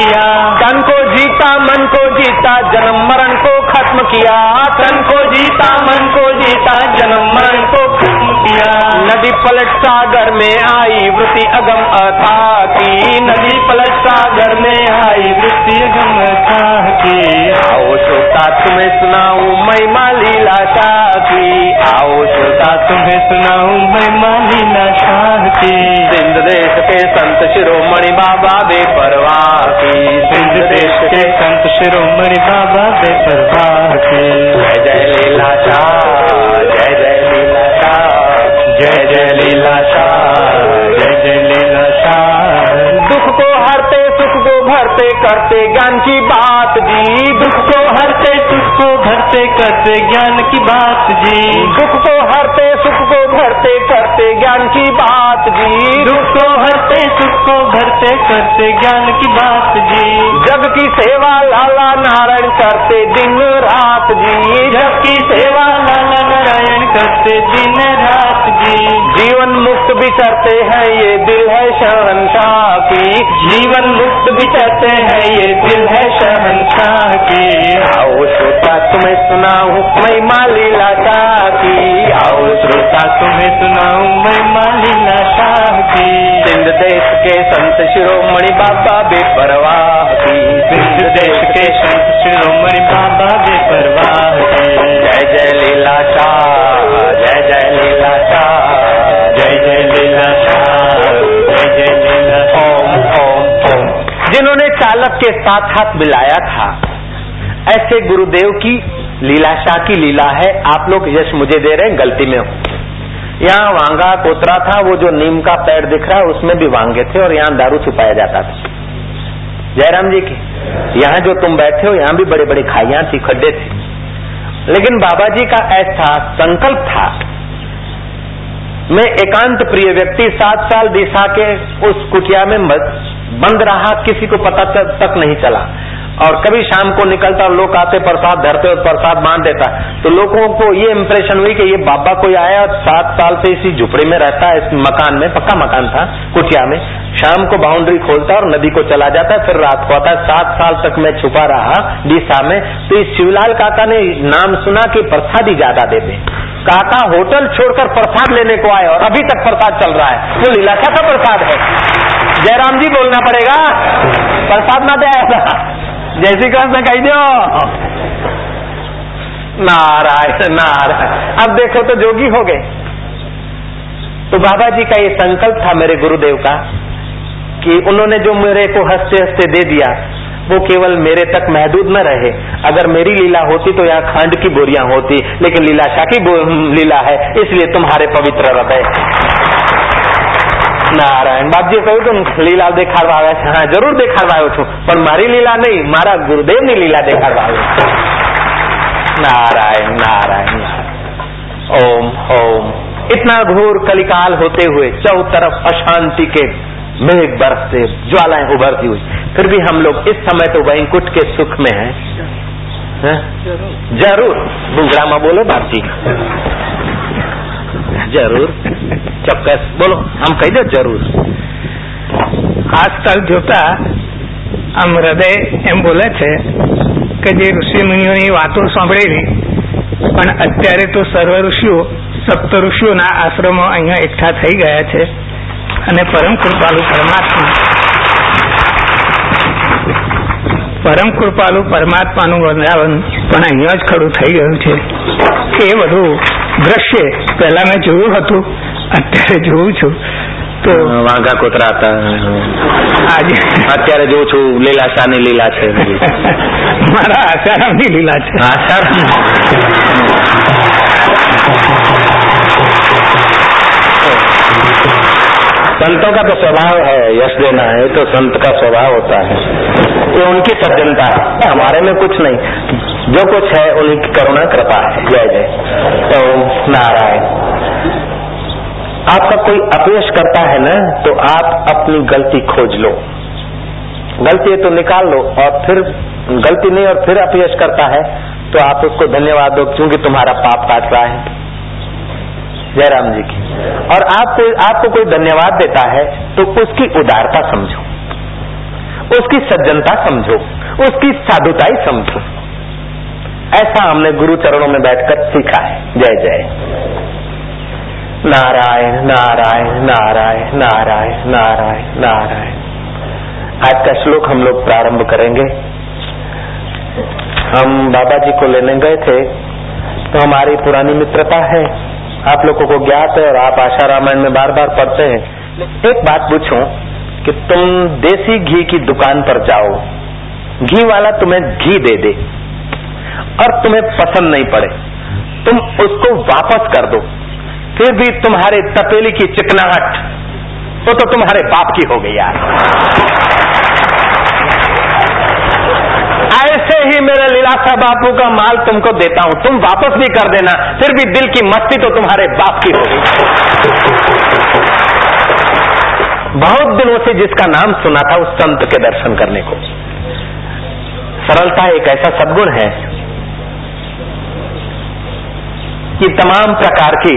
किया। तन को जीता, मन को जीता, जन्म मरण को खत्म किया। तन को जीता, मन को जीता, जन्म मरण को खत्म किया नदी पलट सागर में आई वृत्ति अगम अथा की। नदी पलट सागर में आई वृत्ति अगम था की। आओ श्रोता, तुम्हें सुनाऊ महिमा लीला शाह की। आओ श्रोता, तुम्हें सुनाऊ महिमा लीला शाह की। सिंध देश के संत शिरोमणि बाबा बेपरवाह की। सिंध देश के संत शिरोमणि बाबा बेपरवाह की। जय जय लीला शाह, जय जय लीला जय जय लीला शाह जय जय लीला शाह दुख को हरते सुख को भरते करते ज्ञान की बात जी। दुख को हरते सुख को भरते करते ज्ञान की बात जी। दुख को हरते सुख को भरते करते ज्ञान की बात जी। दुख को हरते सुख को भरते करते ज्ञान की बात जी। जग की सेवा लाला नारायण करते दिन रात जी। जग की सेवा लाला नारायण करते दिन रात जी। जीवन मुक्त विचरते हैं ये दिल है शहनशाह की। जीवन मुक्त विचरते हैं ये दिल है शहनशाह की। आओ श्रोता तुम्हें सुनाऊं महिमा लीला शाह की। आओ श्रोता तुम्हें सुनाऊं महिमा लीला शाह की। सिंध देश के संत शिरोमणि बाबा बेपरवाह की। सिंध देश के संत शिरोमणि बाबा बेपरवाह की। जय जय लीला शाह जय जय लीला शाह। जय जय लीला शाह जय जय लीला ओम ओम ओम। जिन्होंने चालक के साथ हाथ मिलाया था ऐसे गुरुदेव की लीला शाह की लीला है। आप लोग यश मुझे दे रहे हैं गलती में हो। यहाँ वांगा कोतरा था, वो जो नीम का पेड़ दिख रहा है, उसमें भी वांगे थे और यहाँ दारू छुपाया जाता था। जयराम जी की, यहाँ जो तुम बैठे हो, यहाँ भी बड़े बड़े खाइया थी, खड्डे थे। लेकिन बाबा जी का ऐसा संकल्प था, मैं एकांत प्रिय व्यक्ति सात साल दिशा के उस कुटिया में बंद रहा, किसी को पता तक नहीं चला। और कभी शाम को निकलता और लोग आते प्रसाद धरते और प्रसाद बाँध देता तो लोगों को ये इम्प्रेशन हुई कि ये बाबा कोई आया और सात साल से इसी झुपड़ी में रहता है, इस मकान में, पक्का मकान था, कुटिया में। शाम को बाउंड्री खोलता और नदी को चला जाता है, फिर रात को आता है। सात साल तक मैं छुपा रहा डीसा में। तो इस शिवलाल काका ने नाम सुना कि प्रसाद ही ज़्यादा देते काका होटल छोड़कर प्रसाद लेने को आए और अभी तक प्रसाद चल रहा है। वो लीलाशा का प्रसाद है? जयराम जी बोलना पड़ेगा। प्रसाद ना दे जय श्री कृष्ण कही दो नारायण नारायण। अब देखो तो जोगी हो गए। तो बाबा जी का ये संकल्प था मेरे गुरुदेव का कि उन्होंने जो मेरे को हँसते हँसते दे दिया, वो केवल मेरे तक महदूद न रहे। अगर मेरी लीला होती तो यहाँ खंड की बोरियाँ होती, लेकिन लीला शाह की लीला है, इसलिए तुम्हारे पवित्र हृदय। નારાયણ બાપજીએ કહ્યું તું લીલા દેખાડવા આવ્યા છે હા જરૂર દેખાડવા આવ્યો છું પણ મારી લીલા નહીં મારા ગુરુદેવની લીલા દેખાડવા આવ્યો नारायण नारायण नारायण ओम ओम इतना घोर कलिकाल होते हुए चौ तरफ अशांति के मेघ बरसते ज्वालाएं उभरती हुई फिर भी हम लोग इस समय तो वैंकुट के सुख में हैं है? जरूर बुगड़ा बोलो बाप जी જરૂર ચોક્કસ. બોલો, આમ કહી દો જરૂર. આજકાલ જોતા આમ હૃદય એમ બોલે છે કે જે ઋષિ મુનિઓની વાતો સાંભળેલી, પણ અત્યારે તો સર્વ ઋષિઓ, સપ્ત ઋષિઓના આશ્રમો અહીંયા એકઠા થઈ ગયા છે અને પરમ કૃપાલુ પરમાત્મા. પરમ કૃપાલુ પરમાત્માનું વૃંદાવન પણ અહીંયા જ ખડું થઈ ગયું છે. એ બધું દ્રશ્ય પહેલા મેં જોયું હતું. અત્યારે જોઉં છું તો વાંઘા કોતરા હતા આજે અત્યારે જોઉં છું લીલાશા ની લીલા છે મારા આસારામની લીલા છે આસારામ संतों का तो स्वभाव है यश देना है तो संत का स्वभाव होता है ये उनकी सज्जनता है हमारे में कुछ नहीं जो कुछ है उन्हीं की करुणा कृपा है जय जय ओम नारायण आपका कोई अपयश करता है ना तो आप अपनी गलती खोज लो। गलती है तो निकाल लो और फिर गलती नहीं और फिर अपयश करता है तो आप उसको धन्यवाद दो, क्योंकि तुम्हारा पाप काट रहा है। जयराम जी की। और आपको आपको कोई धन्यवाद देता है तो उसकी उदारता समझो। उसकी सज्जनता समझो। उसकी साधुताई समझो। ऐसा हमने गुरु चरणों में बैठकर सीखा है। जय जय। नारायण नारायण नारायण नारायण नारायण नारायण। आज का श्लोक हम लोग प्रारंभ करेंगे। हम बाबा जी को लेने गए थे तो हमारी पुरानी मित्रता है। आप लोगों को ज्ञात है और आप आशा रामायण में बार बार पढ़ते हैं। एक बात पूछूँ कि तुम देसी घी की दुकान पर जाओ। घी वाला तुम्हें घी दे दे और तुम्हें पसंद नहीं पड़े। तुम उसको वापस कर दो। फिर भी तुम्हारे तपेली की चिकनाहट, वो तो तुम्हारे बाप की हो गई यार। ऐसे ही मेरे लीलासा बापू का माल तुमको देता हूँ, तुम वापस भी कर देना, फिर भी दिल की मस्ती तो तुम्हारे बाप की होगी बहुत दिनों से जिसका नाम सुना था, उस संत के दर्शन करने को। सरलता एक ऐसा सदगुण है कि तमाम प्रकार की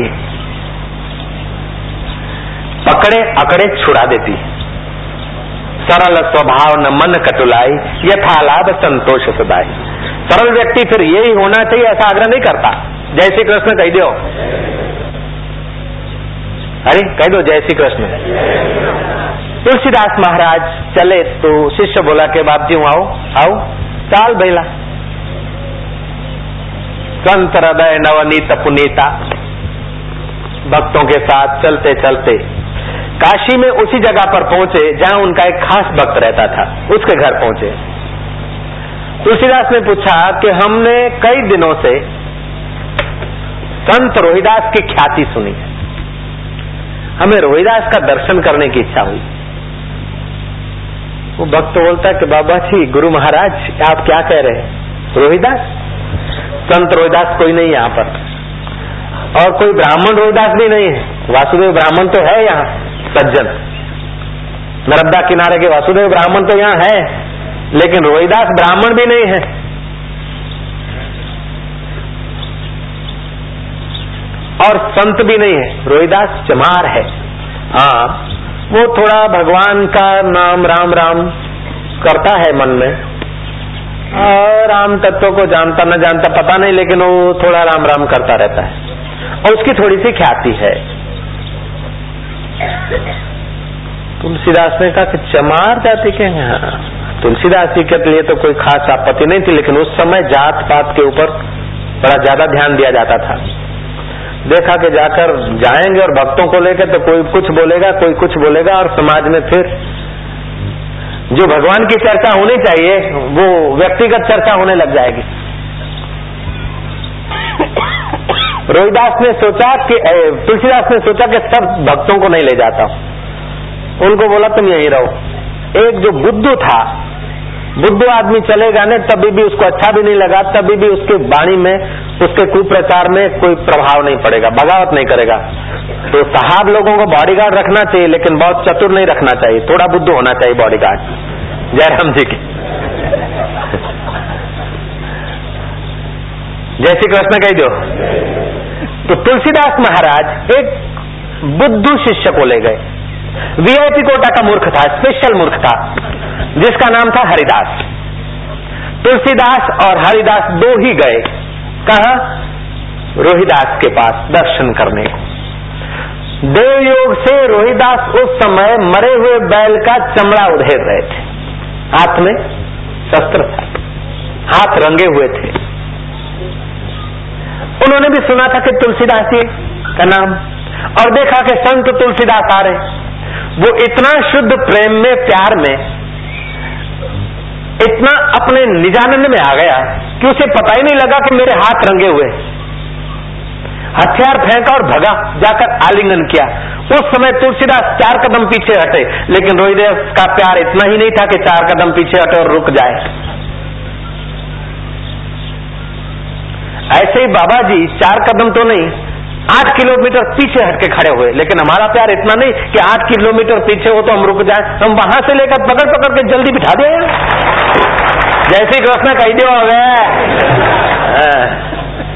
पकड़े, अकड़े छुड़ा देती। सरल स्वभाव न मन कटुलाई यथा लाभ संतोष सदाई सरल व्यक्ति फिर यही होना चाहिए, ऐसा आग्रह नहीं करता। जय श्री कृष्ण कह दो अरे, कह दो जय श्री कृष्ण। तुलसीदास महाराज चले तो शिष्य बोला के बाप जी आओ आओ, चाल बैला। संत हृदय नवनीत पुनीता। भक्तों के साथ चलते चलते काशी में उसी जगह पर पहुँचे जहाँ उनका एक खास भक्त रहता था, उसके घर पहुँचे। तुलसीदास ने पूछा कि हमने कई दिनों से संत रोहिदास की ख्याति सुनी है। हमें रोहिदास का दर्शन करने की इच्छा हुई। वो भक्त बोलता कि बाबा जी, गुरु महाराज, आप क्या कह रहे हैं? रोहिदास? संत रोहिदास कोई नहीं यहाँ पर। और कोई ब्राह्मण रोहिदास भी नहीं है। वासुदेव ब्राह्मण तो है यहाँ। सज्जन। नर्मदा किनारे के वासुदेव ब्राह्मण तो यहाँ है, लेकिन रोहिदास ब्राह्मण भी नहीं है। और संत भी नहीं है, रोहिदास चमार है। हाँ वो थोड़ा भगवान का नाम राम राम करता है मन में। और राम तत्व को जानता न जानता पता नहीं, लेकिन वो थोड़ा राम राम करता रहता है। और उसकी थोड़ी सी ख्याति है। तुलसीदास ने कहा कि चमार जाति के हैं। तुलसीदास जी के लिए तो कोई खास आपत्ति नहीं थी, लेकिन उस समय जात पात के ऊपर बड़ा ज़्यादा ध्यान दिया जाता था। देखा कि जाकर जाएँगे और भक्तों को लेकर तो कोई कुछ बोलेगा, कोई कुछ बोलेगा और समाज में फिर जो भगवान की चर्चा होनी चाहिए, वो व्यक्तिगत चर्चा होने लग जाएगी। रोहिदास ने सोचा कि तुलसीदास ने सोचा कि सब भक्तों को नहीं ले जाता। उनको बोला, तुम यहीं रहो। एक जो बुद्धू था, बुद्धू आदमी चलेगा नहीं तभी भी उसको अच्छा भी नहीं लगा, तभी भी उसके वाणी में, उसके कुप्रचार में कोई प्रभाव नहीं पड़ेगा, बगावत नहीं करेगा। तो साहब लोगों को बॉडीगार्ड रखना चाहिए, लेकिन बहुत चतुर नहीं रखना चाहिए, थोड़ा बुद्धू होना चाहिए बॉडीगार्ड जयराम जी की। जय श्री कृष्ण कह दो। तो तुलसीदास महाराज एक बुद्धू शिष्य को ले गए। वीआईपी कोटा का मूर्ख था स्पेशल मूर्ख था, जिसका नाम था हरिदास। तुलसीदास और हरिदास दो ही गए। कहा, रोहिदास के पास दर्शन करने को। देवयोग से रोहिदास उस समय मरे हुए बैल का चमड़ा उधेर रहे थे। हाथ में शस्त्र हाथ रंगे हुए थे। उन्होंने भी सुना था कि तुलसीदास जी का नाम, और देखा कि संत तुलसीदास आ रहे वो इतना शुद्ध प्रेम में, प्यार में, इतना अपने निजानंद में आ गया कि उसे पता ही नहीं लगा कि मेरे हाथ रंगे हुए हथियार फेंका और भगा, जाकर आलिंगन किया। उस समय तुलसीदास चार कदम पीछे हटे, लेकिन रोहिदास का प्यार इतना ही नहीं था कि चार कदम पीछे हटे और रुक जाए। ऐसे ही बाबा जी चार कदम तो नहीं, आठ किलोमीटर पीछे हटके खड़े हुए। लेकिन हमारा प्यार इतना नहीं कि आठ किलोमीटर पीछे हो तो हम रुक जाए, हम वहाँ से लेकर पकड़ पकड़ के जल्दी बिठा दे। जैसे कृष्ण कही दो હવે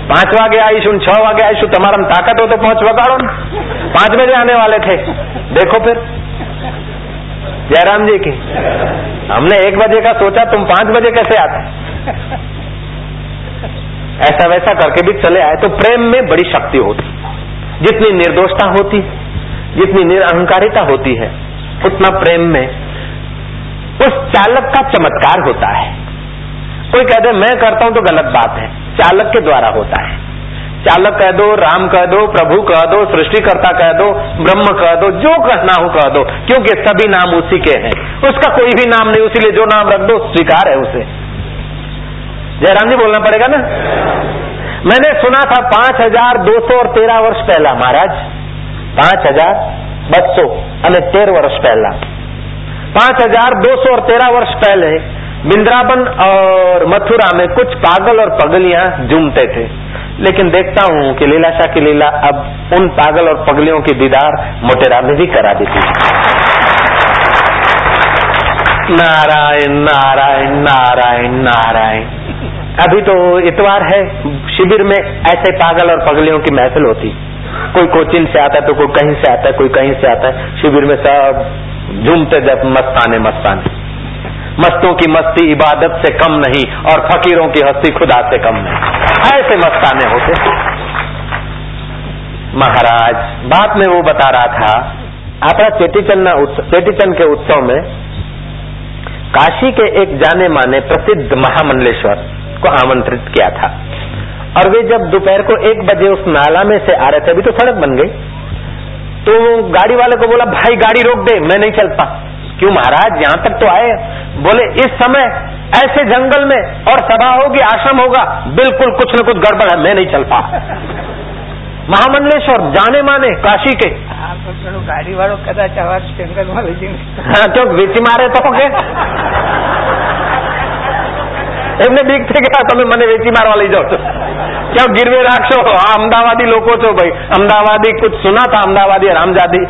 पाँच वागे आईशु छह वागे आईशु तुम्हारा में ताकत हो तो पहुँच वगाड़ो। पाँच बजे आने वाले थे। देखो फिर, जयराम जी की, हमने एक बजे का सोचा, तुम पाँच बजे कैसे आते? ऐसा वैसा करके भी चले आए तो प्रेम में बड़ी शक्ति होती। जितनी निर्दोषता होती, जितनी निरअहकारिता होती है, उतना प्रेम में उस चालक का चमत्कार होता है। कोई कह दे, मैं करता हूँ तो गलत बात है। चालक के द्वारा होता है। चालक कह दो, राम कह दो, प्रभु कह दो, सृष्टिकर्ता कह दो, ब्रह्म कह दो, जो कहना हो कह दो, क्योंकि सभी नाम उसी के हैं। उसका कोई भी नाम नहीं, उसीलिए जो नाम रख दो, स्वीकार है उसे। जयराम जी बोलना पड़ेगा ना मैंने सुना था पांच हजार दो सौ और तेरह वर्ष पहला महाराज पांच हजार बसो અને તેર વર્ષ પહેલા पांच हजार दो सौ और तेरह वर्ष पहले वृंदावन और मथुरा में कुछ पागल और पगलियां झूमते थे लेकिन देखता हूं कि लीलाशाह की लीला अब उन पागल और पगलियों की दीदार मोटेरा में भी करा देती है नारायण नारायण नारायण नारायण अभी तो इतवार है, शिविर में ऐसे पागल और पगलियों की महफिल होती। कोई कोचिन से आता है तो कोई कहीं से आता है, कोई कहीं से आता है। शिविर में सब झूमते जब मस्ताने मस्ताने। मस्तों की मस्ती इबादत से कम नहीं और फकीरों की हस्ती खुदा से कम नहीं। ऐसे मस्ताने होते महाराज, बात में वो बता रहा था आप चेटीचंद चेटीचंद के उत्सव में काशी के एक जाने माने प्रसिद्ध महामंडलेश्वर को आमंत्रित किया था। और वे जब दोपहर को एक बजे उस नाला में से आ रहे थे अभी तो सड़क बन गई। तो गाड़ी वाले को बोला भाई गाड़ी रोक दे मैं नहीं चलता क्यों महाराज यहाँ तक तो आए? बोले इस समय ऐसे जंगल में और सभा होगी आश्रम होगा बिल्कुल कुछ न कुछ गड़बड़ है मैं नहीं चल पा महामंडलेश्वर जाने माने काशी के। हाँ, तो गाड़ी वालों कदाचार जंगल वाले जी हाँ तो मारे तो के એમને બીક થઈ ગયા, તમે મને વેચી મારવા લઈ જાઓ છો. ક્યાં ગીરવે રાખશો? આ અમદાવાદી લોકો છો ભાઈ. અમદાવાદી કુછ સુના था અમદાવાદી રામજાદી.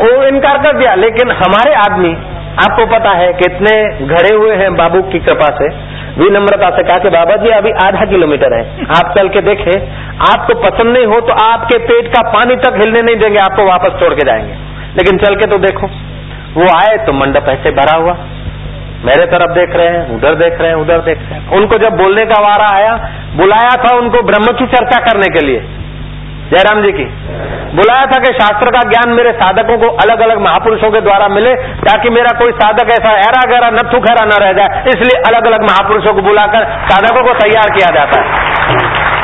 वो इनकार कर दिया लेकिन हमारे आदमी आपको पता है कितने घरे हुए हैं बाबू की कृपा से विनम्रता से कहा कि बाबा जी अभी आधा किलोमीटर है आप चल के देखें आपको पसंद नहीं हो तो आपके पेट का पानी तक हिलने नहीं देंगे आपको वापस छोड़ के जाएँगे लेकिन चल के तो देखो वो आए तो मंडप ऐसे भरा हुआ मेरे तरफ़ देख रहे हैं, उधर देख रहे हैं, उधर देख रहे हैं। उनको जब बोलने का वारा आया, बुलाया था उनको ब्रह्म की चर्चा करने के लिए। जयराम जी की। बुलाया था कि शास्त्र का ज्ञान मेरे साधकों को अलग अलग महापुरुषों के द्वारा मिले, ताकि मेरा कोई साधक ऐसा ऐरा गहरा नथु खैरा न रह जाए। इसलिए अलग अलग महापुरुषों को बुलाकर साधकों को तैयार किया जाता है।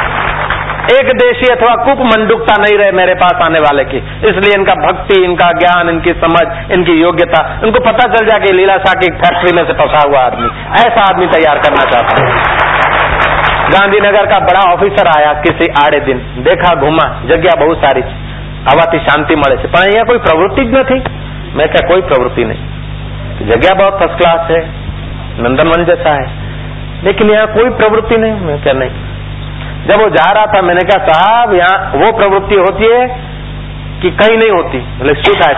एक देशी अथवा कुप मंडुकता नहीं रहे मेरे पास आने वाले की। इसलिए इनका भक्ति, इनका ज्ञान, इनकी समझ, इनकी योग्यता, इनको पता चल जाए कि लीलाशाह की फैक्ट्री में से फंसा हुआ आदमी। ऐसा आदमी तैयार करना चाहता हूँ। गांधीनगर का बड़ा ऑफिसर आया किसी आड़े दिन। देखा, घुमा, जगह बहुत सारी हवा थी, शांति છે पर यहाँ कोई प्रवृत्ति नहीं मैं क्या कोई प्रवृत्ति नहीं। जगह बहुत फ़र्स्ट क्लास है। नंदनवन जैसा है। लेकिन यहाँ कोई प्रवृत्ति नहीं, मैं क्या नहीं। जब वो जा रहा था, मैंने कहा, साहब, यहाँ वो प्रवृत्ति होती है कि कहीं नहीं होती। बोले है,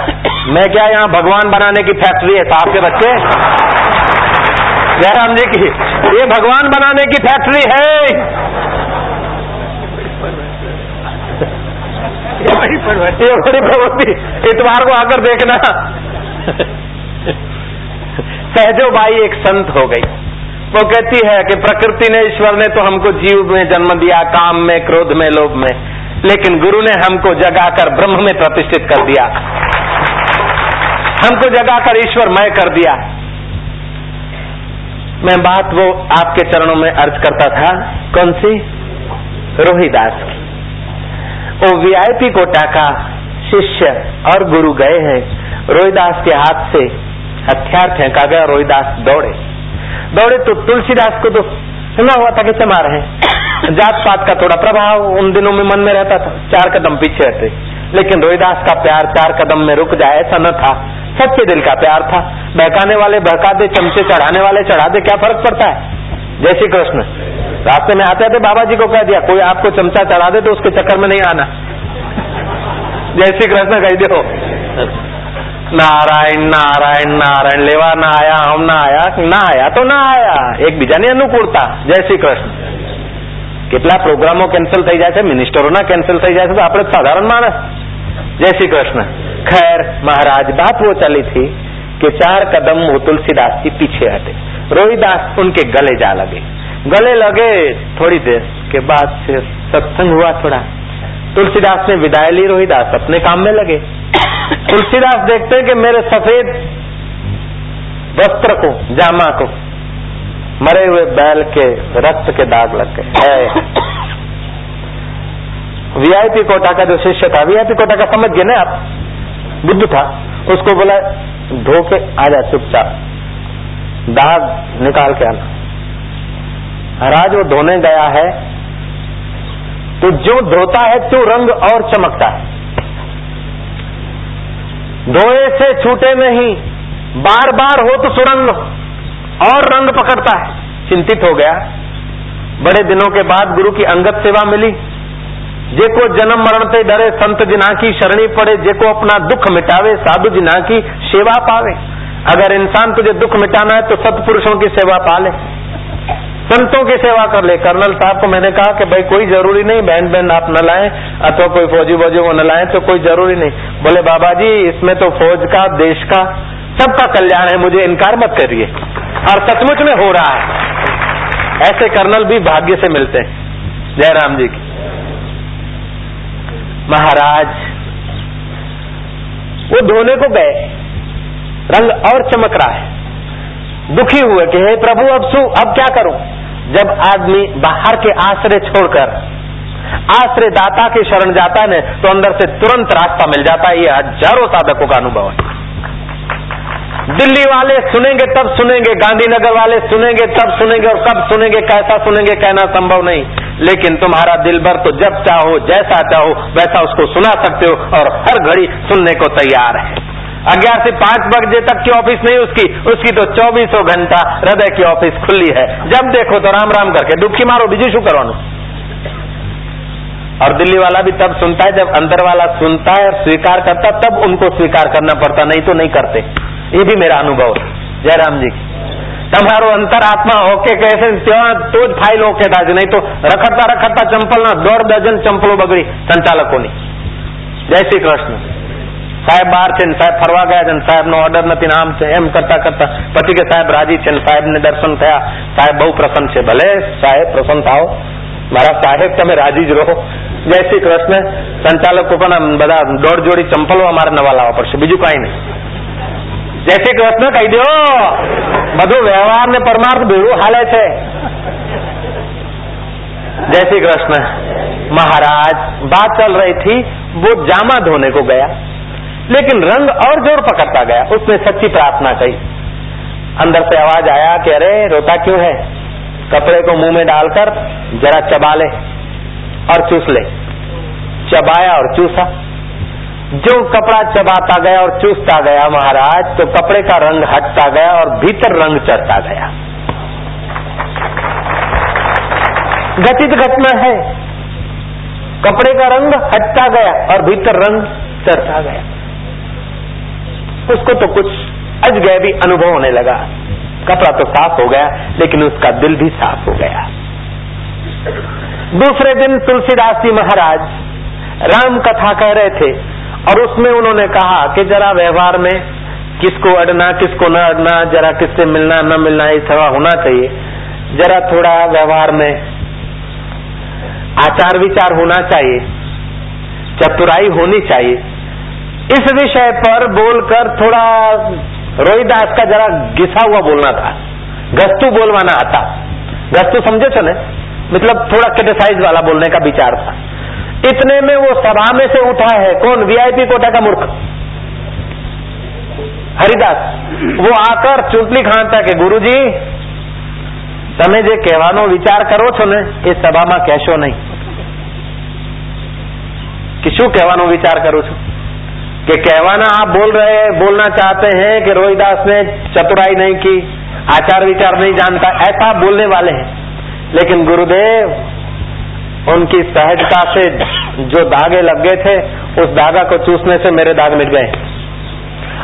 मैं क्या यहाँ भगवान बनाने की फैक्ट्री है, साहब के बच्चे? जयराम जी की, ये भगवान बनाने की फैक्ट्री है। ये बड़ी प्रवृत्ति इतवार को आकर देखना। सहजो भाई एक संत हो गई। वो कहती है कि प्रकृति ने, ईश्वर ने तो हमको जीव में जन्म दिया, काम में, क्रोध में, लोभ में। लेकिन गुरु ने हमको जगाकर ब्रह्म में प्रतिष्ठित कर दिया। हमको जगाकर ईश्वर मय कर दिया। मैं बात वो आपके चरणों में अर्ज़ करता था, कौन सी? रोहिदास की। वो वीआईपी कोटा का शिष्य और गुरु गए हैं। रोहिदास के हाथ से हथियार फेंका गया, रोहिदास दौड़े। दौड़े तो तुलसीदास को तो सुना हुआ था कि चमा रहे जात पात का थोड़ा प्रभाव उन दिनों में मन में रहता था। चार कदम पीछे रहते। लेकिन रोहिदास का प्यार चार कदम में रुक जाए ऐसा न था। सच्चे दिल का प्यार था। बहकाने वाले बहका दे चमचे चढ़ाने वाले चढ़ा दे क्या फ़र्क पड़ता है? जय श्री कृष्ण। रास्ते में आते आते बाबा जी को कह दिया कोई आपको चमचा चढ़ा दे तो उसके चक्कर में नहीं आना। जय श्री कृष्ण कह दो નારાયણ નારાયણ નારાયણ લેવા ના આયા હમ ના આયા ના આયા તો ના આયા એકબીજાની અનુકૂળતા જય શ્રી કૃષ્ણ કેટલા પ્રોગ્રામો કેન્સલ થઈ જાય છે મિનિસ્ટરોના કેન્સલ થઈ જાય છે તો આપણે સાધારણ માણસ જય શ્રી કૃષ્ણ खैर महाराज बात वो चली थी कि चार कदम वो तुलसीदास जी पीछे हटे रोहिदास उनके गले जा लगे गले लगे थोड़ी देर के बाद फिर सत्संग हुआ थोड़ा तुलसीदास ने विदाई ली रोहिदास अपने काम में लगे तुलसीदास देखते हैं कि मेरे सफ़ेद वस्त्र को जामा को मरे हुए बैल के रक्त के दाग लग गए। वीआईपी कोटा का जो शिष्य था वीआईपी कोटा का समझ गए ना आप? बुद्ध था। उसको बोला धो के आ जा चुपचाप। दाग निकाल के आना। महाराज वो धोने गया है। तो जो धोता है तो रंग और चमकता है। धोए से छूटे नहीं। बार बार हो तो सुरंग और रंग पकड़ता है। चिंतित हो गया। बड़े दिनों के बाद गुरु की अंगत सेवा मिली। जे को जन्म मरण से डरे संत जिना की शरणी पड़े, जे को अपना दुख मिटावे, साधु जिना की सेवा पावे। अगर इंसान तुझे दुख मिटाना है तो सतपुरुषों की सेवा पा ले। संतों की सेवा कर ले। कर्नल साहब को मैंने कहा कि भाई, कोई ज़रूरी नहीं बहन बहन आप न लाए, अथवा कोई फौजी वोजी वो न लाएँ तो कोई ज़रूरी नहीं। बोले बाबा जी इसमें तो फौज का, देश का, सबका कल्याण है, मुझे इनकार मत करिए। और सचमुच में हो रहा है। ऐसे कर्नल भी भाग्य से मिलते हैं। जयराम जी की। महाराज, वो धोने को गए। रंग और चमक रहा है। दुखी हुए कि, हे प्रभु, अब सु, अब क्या करूँ? जब आदमी बाहर के आश्रय छोड़कर आश्रय दाता के शरण जाता है तो अंदर से तुरंत रास्ता मिल जाता है। ये हज़ारों साधकों का अनुभव है। दिल्ली वाले सुनेंगे, तब सुनेंगे। गांधीनगर वाले सुनेंगे, तब सुनेंगे और कब सुनेंगे, कैसा सुनेंगे, कहना संभव नहीं। लेकिन तुम्हारा दिल भर तो जब चाहो, जैसा चाहो, वैसा उसको सुना सकते हो और हर घड़ी सुनने को तैयार है। अग्यारह से पांच बजे तक की ऑफिस नहीं उसकी उसकी तो चौबीसों घंटा हृदय की ऑफिस खुली है जब देखो तो राम राम करके दुखी मारो बीजू शू करो और दिल्ली वाला भी तब सुनता है जब अंदर वाला सुनता है और स्वीकार करता तब उनको स्वीकार करना पड़ता नहीं तो नहीं करते ये भी मेरा अनुभव है जयराम जी તમારો અંતરાત્મા ઓકે કહેશે ત્યાં તો જ ફાઇલ ઓકે થાય નહીં તો રખડતા રખડતા ચંપલના દોઢ ડઝન ચંપલો બગડી સંચાલકોની જય શ્રી કૃષ્ણ સાહેબ બહાર છે સાહેબ ફરવા ગયા છે સાહેબ નો ઓર્ડર નથી આમ છે એમ કરતા કરતા પછી કે સાહેબ રાજી છે સાહેબ ને દર્શન થયા સાહેબ બહુ પ્રસન્ન છે ભલે સાહેબ પ્રસન્ન થાઓ મારા સાહેબ તમે રાજી જ રહો જય શ્રી કૃષ્ણ સંચાલકો પણ બધા દોઢ જોડી ચંપલો અમારે નવા લાવવા પડશે બીજું કઈ નહીં જય શ્રી કૃષ્ણ કહી દો બધું વ્યવહાર ને પરમાર્થ ભેળું હાલે છે जय श्री कृष्ण महाराज बात चल रही थी वो जामा धोने को गया लेकिन रंग और ज़ोर पकड़ता गया उसने सच्ची प्रार्थना कही। अंदर से आवाज़ आया कि अरे, रोता क्यों है? कपड़े को मुँह में डालकर जरा चबा ले और चूस ले। चबाया और चूसा। जो कपड़ा चबाता गया और चूसता गया महाराज तो कपड़े का रंग हटता गया और भीतर रंग चढ़ता गया। घटित घटना है। कपड़े का रंग हटता गया और भीतर रंग चढ़ता गया। उसको तो कुछ अजगैबी अनुभव होने लगा। कपड़ा तो साफ़ हो गया, लेकिन उसका दिल भी साफ़ हो गया। दूसरे दिन तुलसीदास जी महाराज राम कथा कह रहे थे, और उसमें उन्होंने कहा कि जरा व्यवहार में किसको अड़ना, किसको न अड़ना, जरा किससे मिलना, न मिलना, ये सवा होना चाहिए। जरा थोड़ा व्यवहार में आचार विचार होना चाहिए, चतुराई होनी चाहिए। इस विषय पर बोलकर थोड़ा रोहिदास का जरा घिसा हुआ बोलना था गस्तु बोलवाना आता गस्तु समझे थे ना मतलब थोड़ा क्रिटिसाइज वाला बोलने का विचार था इतने में वो सभा में से उठा है कौन वीआईपी कोटा का मूर्ख હરિદાસ वो આકર ચૂંટણી ખાંડતા કે ગુરુજી તમે જે કહેવાનો વિચાર કરો છો ને એ સભામાં કહેશો નહીં कि શું કહેવાનો વિચાર કરું છું कि कहवाना आप बोल रहे बोलना चाहते हैं कि रोहिदास ने चतुराई नहीं की, आचार विचार नहीं जानता, ऐसा बोलने वाले हैं। लेकिन गुरुदेव, उनकी सहजता से जो धागे लग गए थे, उस धागा को चूसने से मेरे दाग मिट गए।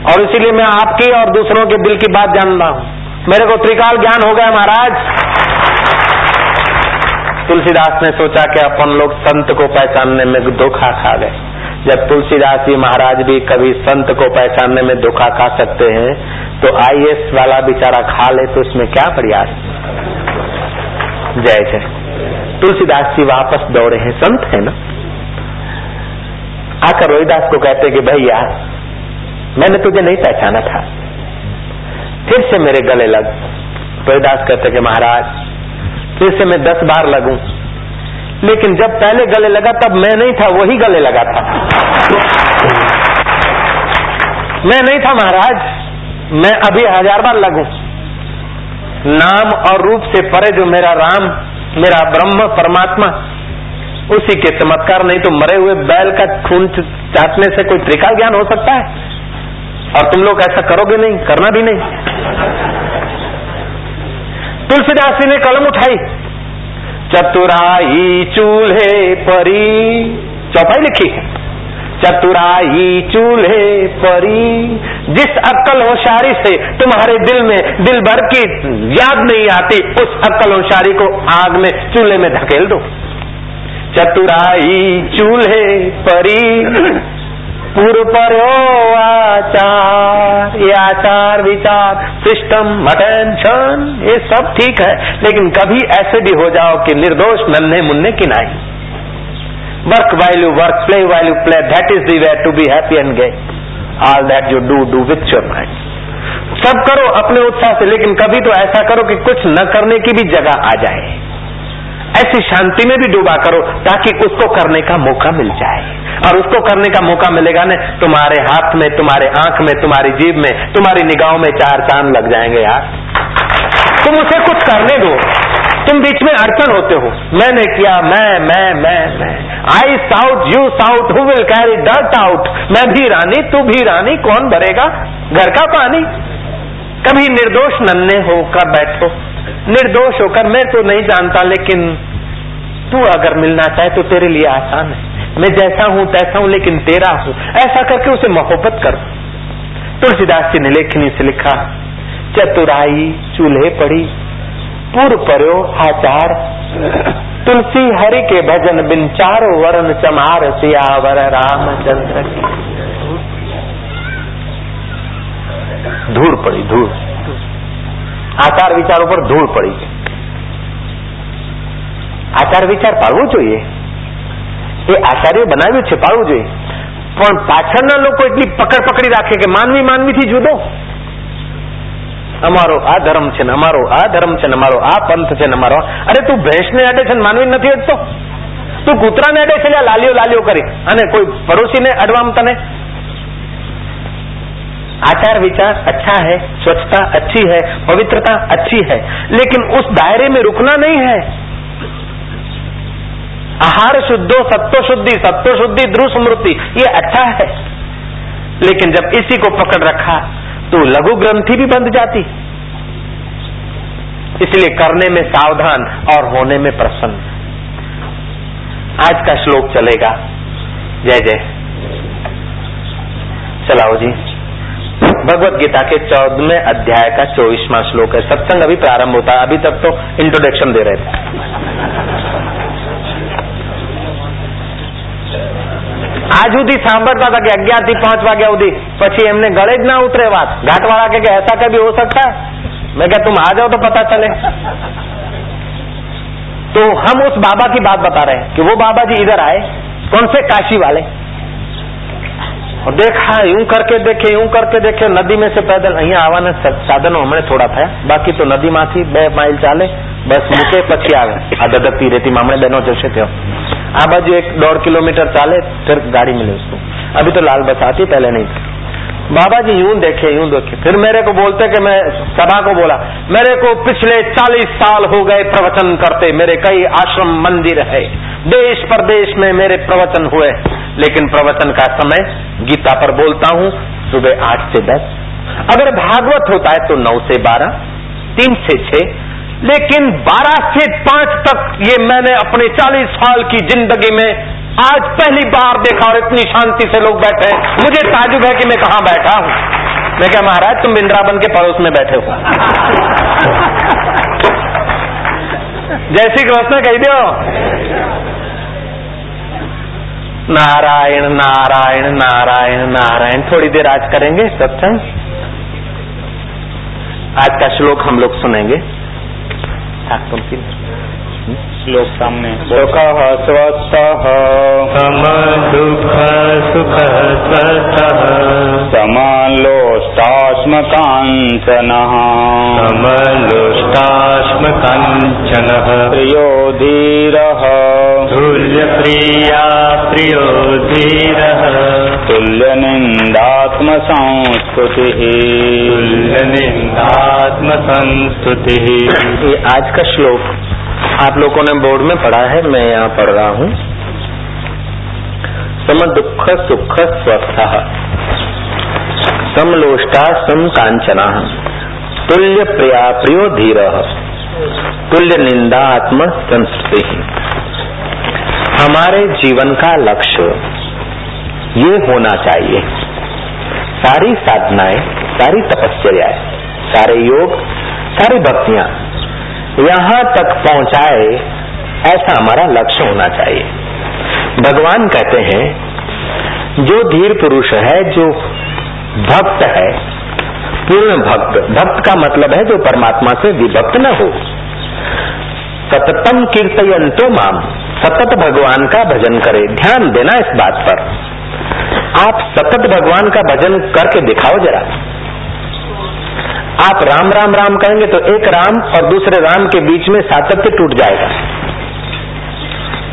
और इसीलिए मैं आपकी और दूसरों के दिल की बात जान रहा हूँ। मेरे को त्रिकाल ज्ञान हो गया महाराज। तुलसीदास ने सोचा कि अपन लोग संत को पहचानने में धोखा खा गए। जब तुलसीदास जी महाराज भी कभी संत को पहचानने में धोखा खा सकते हैं तो आईएएस वाला बेचारा खा ले तो इसमें क्या प्रयास जय जय। तुलसीदास जी वापस दौड़े हैं, संत है ना? आकर रोहिदास को कहते कि भैया, मैंने तुझे नहीं पहचाना था। फिर से मेरे गले लग। रोहिदास कहते कि महाराज, फिर से मैं दस बार लगूं। लेकिन जब पहले गले लगा तब मैं नहीं था, वही गले लगा था। मैं नहीं था महाराज, मैं अभी हज़ार बार लगू। नाम और रूप से परे जो मेरा राम, मेरा ब्रह्म, परमात्मा, उसी के चमत्कार, नहीं तो मरे हुए बैल का खून चाटने से कोई त्रिकाल ज्ञान हो सकता है? और तुम लोग ऐसा करोगे नहीं, करना भी नहीं। तुलसीदास जी ने कलम उठाई। चतुराई चूल्हे परी। चौपाई लिखी। चतुराई चूल्हे परी। जिस अक्कल होशारी से तुम्हारे दिल में दिल भर की याद नहीं आती, उस अक्कल होशारी को आग में चूल्हे में धकेल दो। चतुराई चूल्हे परी। पूर्व पर आचार, ये आचार विचार, सिस्टम, अटेंशन, ये सब ठीक है, लेकिन कभी ऐसे भी हो जाओ कि निर्दोष नन्हे मुन्ने की नहीं work value work play value play that is the way to be happy and gay all that you do do with your mind सब करो अपने उत्साह से, लेकिन कभी तो ऐसा करो कि कुछ न करने की भी जगह आ जाए। ऐसी शांति में भी डूबा करो ताकि उसको करने का मौका मिल जाए। और उसको करने का मौका मिलेगा ना, तुम्हारे हाथ में, तुम्हारे आँख में, तुम्हारी जीव में, तुम्हारी निगाहों में चार चाँद लग जाएँगे यार। तुम उसे कुछ करने दो। तुम बीच में अड़चन होते हो। मैंने किया, मैं मैं मैं मैं। I shout you shout who will carry dirt out मैं भी रानी, तू भी रानी, कौन भरेगा? घर का पानी। कभी निर्दोष नन्हे होकर बैठो। निर्दोष होकर मैं तो नहीं जानता, लेकिन तू अगर मिलना चाहे तो तेरे लिए आसान है। मैं जैसा हूँ, तैसा हूँ, लेकिन तेरा हूँ। ऐसा करके उसे मोहब्बत कर। तुलसीदास जी ने लेखनी से लिखा, चतुराई चूल्हे पड़ी पूर्व पर्यो आचार तुलसी हरि के भजन बिन चारो वरण चमार, सियावर राम चंद्र धूल पड़ी धूल આચાર વિચાર ઉપર ધૂળ પડી આચાર વિચાર પાળવું જોઈએ. એ આચાર્ય બનાવ્યું છે, પાળવું જોઈએ. પણ પાછળના લોકો એટલી પકડ પકડી રાખે કે માનવી માનવીથી જુદો. અમારો આ ધર્મ છે ને અમારો આ ધર્મ છે ને અમારો આ પંથ છે ને અમારો અરે તું ભેંસને અડે છે ને માનવી નથી અડતો? તું કૂતરાને અડે છે લાલીઓ લાલીઓ કરી. અને કોઈ પડોશીને અડવામ તને? आचार विचार अच्छा है, स्वच्छता अच्छी है, पवित्रता अच्छी है, लेकिन उस दायरे में रुकना नहीं है। आहार शुद्धो, सत्व शुद्धि सत्व शुद्धि ध्रुव स्मृति, ये अच्छा है। लेकिन जब इसी को पकड़ रखा तो लघु ग्रंथि भी बंध जाती। इसलिए करने में सावधान और होने में प्रसन्न। आज का श्लोक चलेगा। जय जय। चलाओ जी। भगवत गीता के चौदहवें अध्याय का चौबीसवा श्लोक है सत्संग अभी प्रारंभ होता है अभी तक तो इंट्रोडक्शन दे रहे थे આજ સુધી સાંભળતા હતા કે અગિયાર થી પાંચ વાગ્યા સુધી પછી એમને ગળે જ ના ઉતરે વાત घाटवाड़ा के, के ऐसा कभी हो सकता है मैं क्या तुम आ जाओ तो पता चले तो हम उस बाबा की बात बता रहे हैं कि वो बाबा जी इधर आए कौन से काशी वाले और देखा यूं करके देखे यूं करके देखे नदी में से पैदल અહીંયા આવવાના સાધનો હમણે થોડા થયા બાકી તો નદીમાંથી બે માઇલ ચાલે બસ મૂકે પછી આવે આ દદકતી રેતીમાં હમણે બહેનો જશે ત્યાં આ બાજુ એક दौड़ किलोमीटर चाले फिर गाड़ी मिले उसको अभी तो लाल बस आती पहले नहीं थी बाबा जी यूं देखे यूं देखे फिर मेरे को बोलते कि मैं सभा को बोला मेरे को पिछले चालीस साल हो गए प्रवचन करते मेरे कई आश्रम मंदिर है देश प्रदेश में मेरे प्रवचन हुए लेकिन प्रवचन का समय गीता पर बोलता हूँ, सुबह आठ से दस। अगर भागवत होता है तो नौ से बारह, तीन से छह, लेकिन बारह से पाँच तक ये मैंने अपने चालीस साल की ज़िंदगी में आज पहली बार देखा और इतनी शांति से लोग बैठे हैं। मुझे ताजुब है कि मैं कहा बैठा हूँ। मैं क्या महाराज, तुम बिंद्रावन के पड़ोस में बैठे हो। जय श्री कृष्ण, कह दो नारायण नारायण नारायण नारायण। थोड़ी देर आज करेंगे सत्संग। आज का श्लोक हम लोग सुनेंगे। श्लोक सामने। सुख स्वस्थ सम दुःख सुख स्वतः। समलोष्टाश्मकाञ्चनः। समलोष्टाश्मकाञ्चनः। प्रियो धीरः। तुल्यप्रिया प्रियो धीरः तुल्यनिन्दात्मसंस्कृतिः तुल्यनिन्दात्मसंस्तुतिः। ये आज का श्लोक आप लोगों ने बोर्ड में पढ़ा है मैं यहाँ पढ़ रहा हूँ। सम दुख सुख स्वस्थ। समलोष्टा सम कांचना। तुल्य प्रिया प्रियो धीर तुल्य निंदा आत्म संस्कृति हमारे जीवन का लक्ष्य ये होना चाहिए। सारी साधनाएँ, सारी तपस्याएँ सारे योग, सारी भक्तियाँ यहाँ तक पहुँचाए, ऐसा हमारा लक्ष्य होना चाहिए। भगवान कहते हैं, जो धीर पुरुष है, जो भक्त है, पूर्ण भक्त भक्त का मतलब है जो परमात्मा से विभक्त न हो। सततम कीर्तयंतो माम। सतत भगवान का भजन करे। ध्यान देना इस बात पर। आप सतत भगवान का भजन करके दिखाओ जरा। आप राम राम राम कहेंगे तो एक राम और दूसरे राम के बीच में सातत्य टूट जाएगा।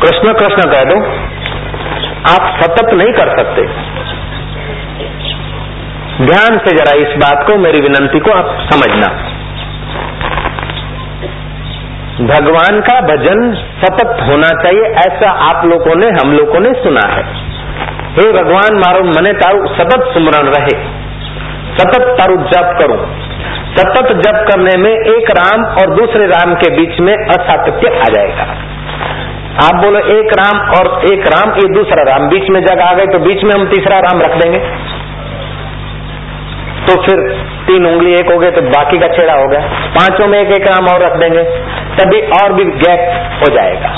कृष्ण कृष्ण कह दो, आप सतत नहीं कर सकते। ध्यान से जरा इस बात को, मेरी विनंती को आप समझना। भगवान का भजन सतत होना चाहिए, ऐसा आप लोगों ने, हम लोगों ने सुना है। हे भगवान, मारो मने तारू सतत सुमरण रहे। सतत तारू जप करूँ। सतत जप करने में एक राम और दूसरे राम के बीच में असातत्य आ जाएगा। आप बोलो, एक राम और एक राम, ये दूसरा राम। बीच में जगह आ गए तो बीच में हम तीसरा राम रख देंगे। तो फिर तीन उंगली एक हो गए तो बाकी का छेड़ा हो गया। पाँचों में एक एक राम और रख देंगे, तभी और भी गैप हो जाएगा।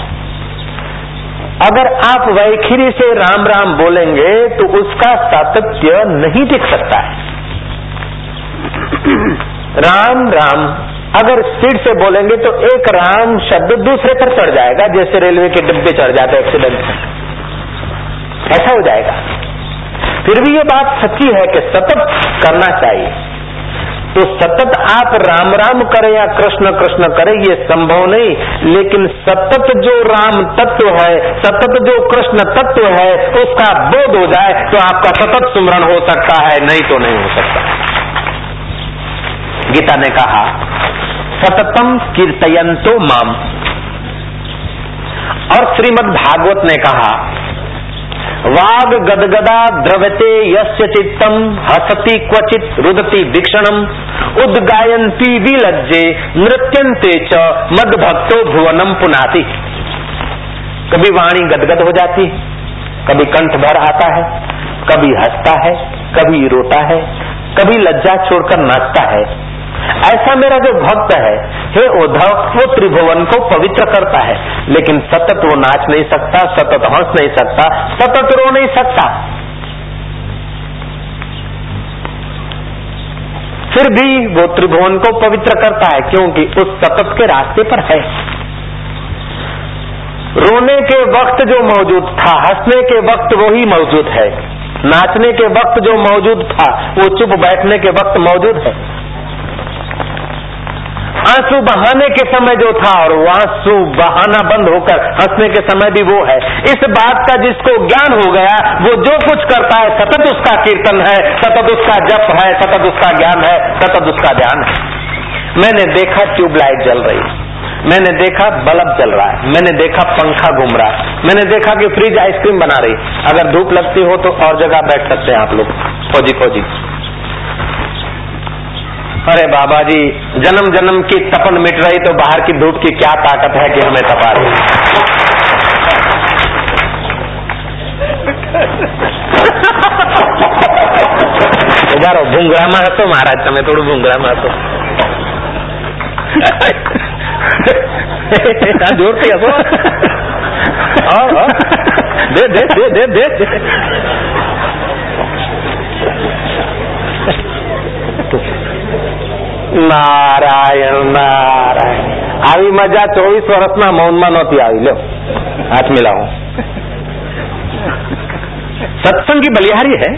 अगर आप वैखिरी से राम राम बोलेंगे तो उसका सातत्य नहीं दिख सकता है। राम राम अगर स्पीड से बोलेंगे तो एक राम शब्द दूसरे पर चढ़ जाएगा, जैसे रेलवे के डिब्बे चढ़ जाते एक्सीडेंट से ऐसा हो जाएगा। फिर भी ये बात सच्ची है कि सतत करना चाहिए। तो सतत आप राम राम करें या कृष्ण कृष्ण करें, ये संभव नहीं। लेकिन सतत जो राम तत्व है, सतत जो कृष्ण तत्व है, उसका बोध हो जाए तो आपका सतत सुमरण हो सकता है, नहीं तो नहीं हो सकता। गीता ने कहा, सततम कीर्तयंतो माम। और श्रीमद् भागवत ने कहा वाग गदगदा द्रवते यस्य चित्तम, हसति क्वचित, रुदति दीक्षणम उद्गायंती विलज्जे नृत्यंते च मद भक्तो भुवनम पुनाति। कभी वाणी गदगद हो जाती कभी कंठ भर आता है, कभी हंसता है, कभी रोता है, कभी लज्जा छोड़कर नाचता है। ऐसा मेरा जो भक्त है, हे उद्धव, वो त्रिभुवन को पवित्र करता है। लेकिन सतत वो नाच नहीं सकता, सतत हंस नहीं सकता, सतत रो नहीं सकता। फिर भी वो त्रिभुवन को पवित्र करता है, क्योंकि उस सतत के रास्ते पर है। रोने के वक्त जो मौजूद था, हंसने के वक्त वो ही मौजूद है। नाचने के वक्त जो मौजूद था, वो चुप बैठने के वक्त मौजूद है। आँसू बहाने के समय जो था और वो आँसू बहाना बंद होकर हंसने के समय भी वो है। इस बात का जिसको ज्ञान हो गया, वो जो कुछ करता है, सतत उसका कीर्तन है, सतत उसका जप है, सतत उसका ज्ञान है, सतत उसका ध्यान है। मैंने देखा ट्यूबलाइट जल रही मैंने देखा बल्ब जल रहा है। मैंने देखा पंखा घूम रहा है। मैंने देखा कि फ्रिज आइसक्रीम बना रही अगर धूप लगती हो तो और जगह बैठ सकते हैं आप लोग। फौजी फौजी अरे बाबा जी जन्म जन्म की तपन मिट रही तो बाहर की धूप की क्या ताकत है कि हमें तपा रही ઉભારો ભૂંગળામાં હતો મહારાજ તમે થોડું ભૂંગળામાં હતો આ જોરથી હતો હા, હા. दे दे दे નારાયણ નારાયણ આવી મજા ચોવીસ વર્ષના મૌનમાં નહોતી આવી लो हाथ मिलाओ सत्संग की बलिहारी है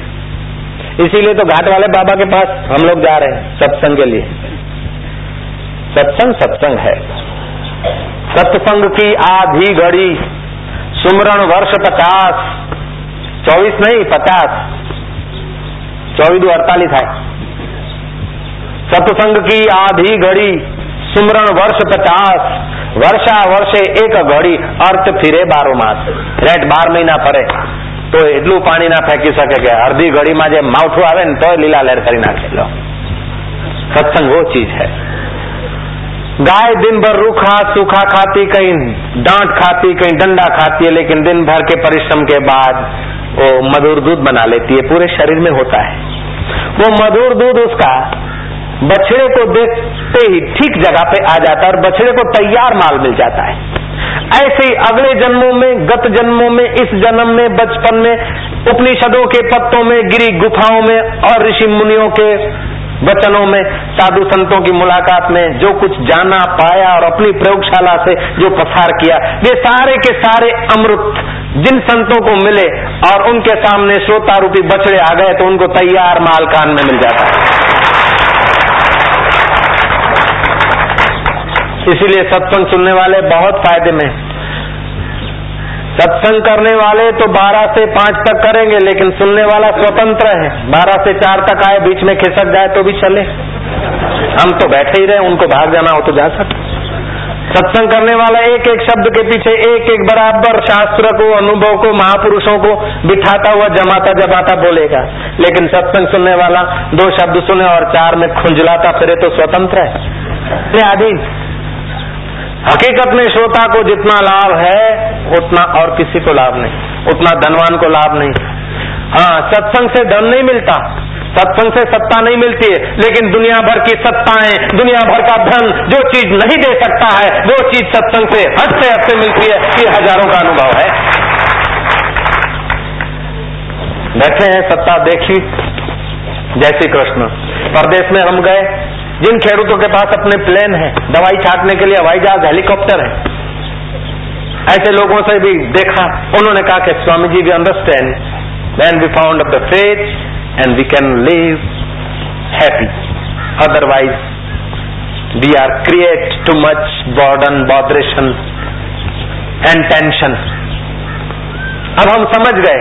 इसीलिए तो घाट वाले बाबा के पास हम लोग जा रहे हैं सत्संग के लिए सत्संग सत्संग है सत्संग की आधी घड़ी सुमरण वर्ष पचास चौबीस नहीं पचास चौबीस दो अड़तालीस है सत्संग की आधी घड़ी सुमरण वर्ष पचास વર્ષા વર્ષે એક ઘડી અર્થ ફીરે બારો માસ રેટ બાર મહિના ફરે તો એટલું પાણી ના ફેંકી શકે કે અડધી ઘડીમાં જે માવઠું આવે ને તો લીલા લહેર કરી નાખે લો सत्संग वो चीज है गाय दिन भर रूखा सूखा खाती कहीं डांट खाती कहीं डंडा खाती है लेकिन दिन भर के परिश्रम के बाद वो मधुर दूध बना लेती है पूरे शरीर में होता है वो मधुर दूध उसका बछड़े को देखते ही ठीक जगह पे आ जाता है और बछड़े को तैयार माल मिल जाता है। ऐसे ही अगले जन्मों में, गत जन्मों में, इस जन्म में, बचपन में, उपनिषदों के पत्तों में, गिरी गुफाओं में और ऋषि मुनियों के वचनों में, साधु संतों की मुलाकात में जो कुछ जाना, पाया और अपनी प्रयोगशाला से जो पसार किया, वे सारे के सारे अमृत जिन संतों को मिले और उनके सामने श्रोता रूपी बछड़े आ गए तो उनको तैयार माल कान में मिल जाता है। इसीलिए सत्संग सुनने वाले बहुत फ़ायदे में। सत्संग करने वाले तो 12 से 5 तक करेंगे, लेकिन सुनने वाला स्वतंत्र है। 12 से 4 तक आए, बीच में खिसक जाए तो भी चले। हम तो बैठे ही रहे, उनको भाग जाना हो तो जा सकते सत्संग करने वाला एक एक शब्द के पीछे एक एक बराबर शास्त्र को, अनुभव को, महापुरुषों को बिठाता हुआ, जमाता जमाता बोलेगा। लेकिन सत्संग सुनने वाला दो शब्द सुने और चार में खुंजलाता, फिरे तो स्वतंत्र है। अधीन हकीकत में श्रोता को जितना लाभ है, उतना और किसी को लाभ नहीं। उतना धनवान को लाभ नहीं। हाँ सत्संग से धन नहीं मिलता। सत्संग से सत्ता नहीं मिलती है। लेकिन दुनिया भर की सत्ताएँ, दुनिया भर का धन, जो चीज़ नहीं दे सकता है, वो चीज़ सत्संग से हद से हद से मिलती है। ये हज़ारों का अनुभव है। बैठे हैं, सत्ता देखी। जय श्री कृष्ण। परदेश में हम गए। जिन खेडूतों के पास अपने प्लेन है, दवाई छाटने के लिए हवाई जहाज़, हेलीकॉप्टर है, ऐसे लोगों से भी देखा, उन्होंने कहा कि Swami ji we understand when we found of the faith and we can live happy. Otherwise, we are create too much burden, botheration and tension. अब हम समझ गए,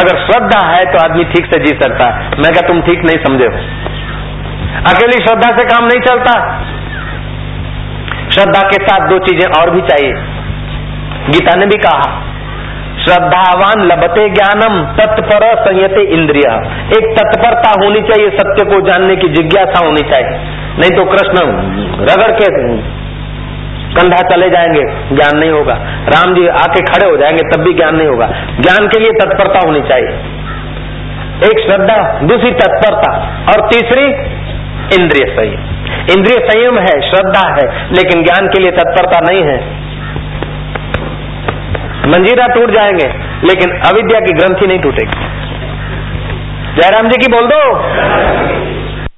अगर श्रद्धा है तो आदमी ठीक से जी सकता है। मैं क्या तुम ठीक नहीं समझे हो? अकेली श्रद्धा से काम नहीं चलता। श्रद्धा के साथ दो चीज़ें और भी चाहिए। गीता ने भी कहा, श्रद्धावान लभते ज्ञानम, तत्पर संयते इंद्रिया। एक तत्परता होनी चाहिए, सत्य को जानने की जिज्ञासा होनी चाहिए। नहीं तो कृष्ण रगड़ के कंधा चले जाएँगे, ज्ञान नहीं होगा। राम जी आके खड़े हो जाएँगे, तब भी ज्ञान नहीं होगा। ज्ञान के लिए तत्परता होनी चाहिए। एक श्रद्धा, दूसरी तत्परता, और तीसरी इंद्रिय संयम। इंद्रिय संयम है, श्रद्धा है, लेकिन ज्ञान के लिए तत्परता नहीं है। मंजीरा टूट जाएँगे, लेकिन अविद्या की ग्रंथि नहीं टूटेगी। जयराम जी की बोल दो।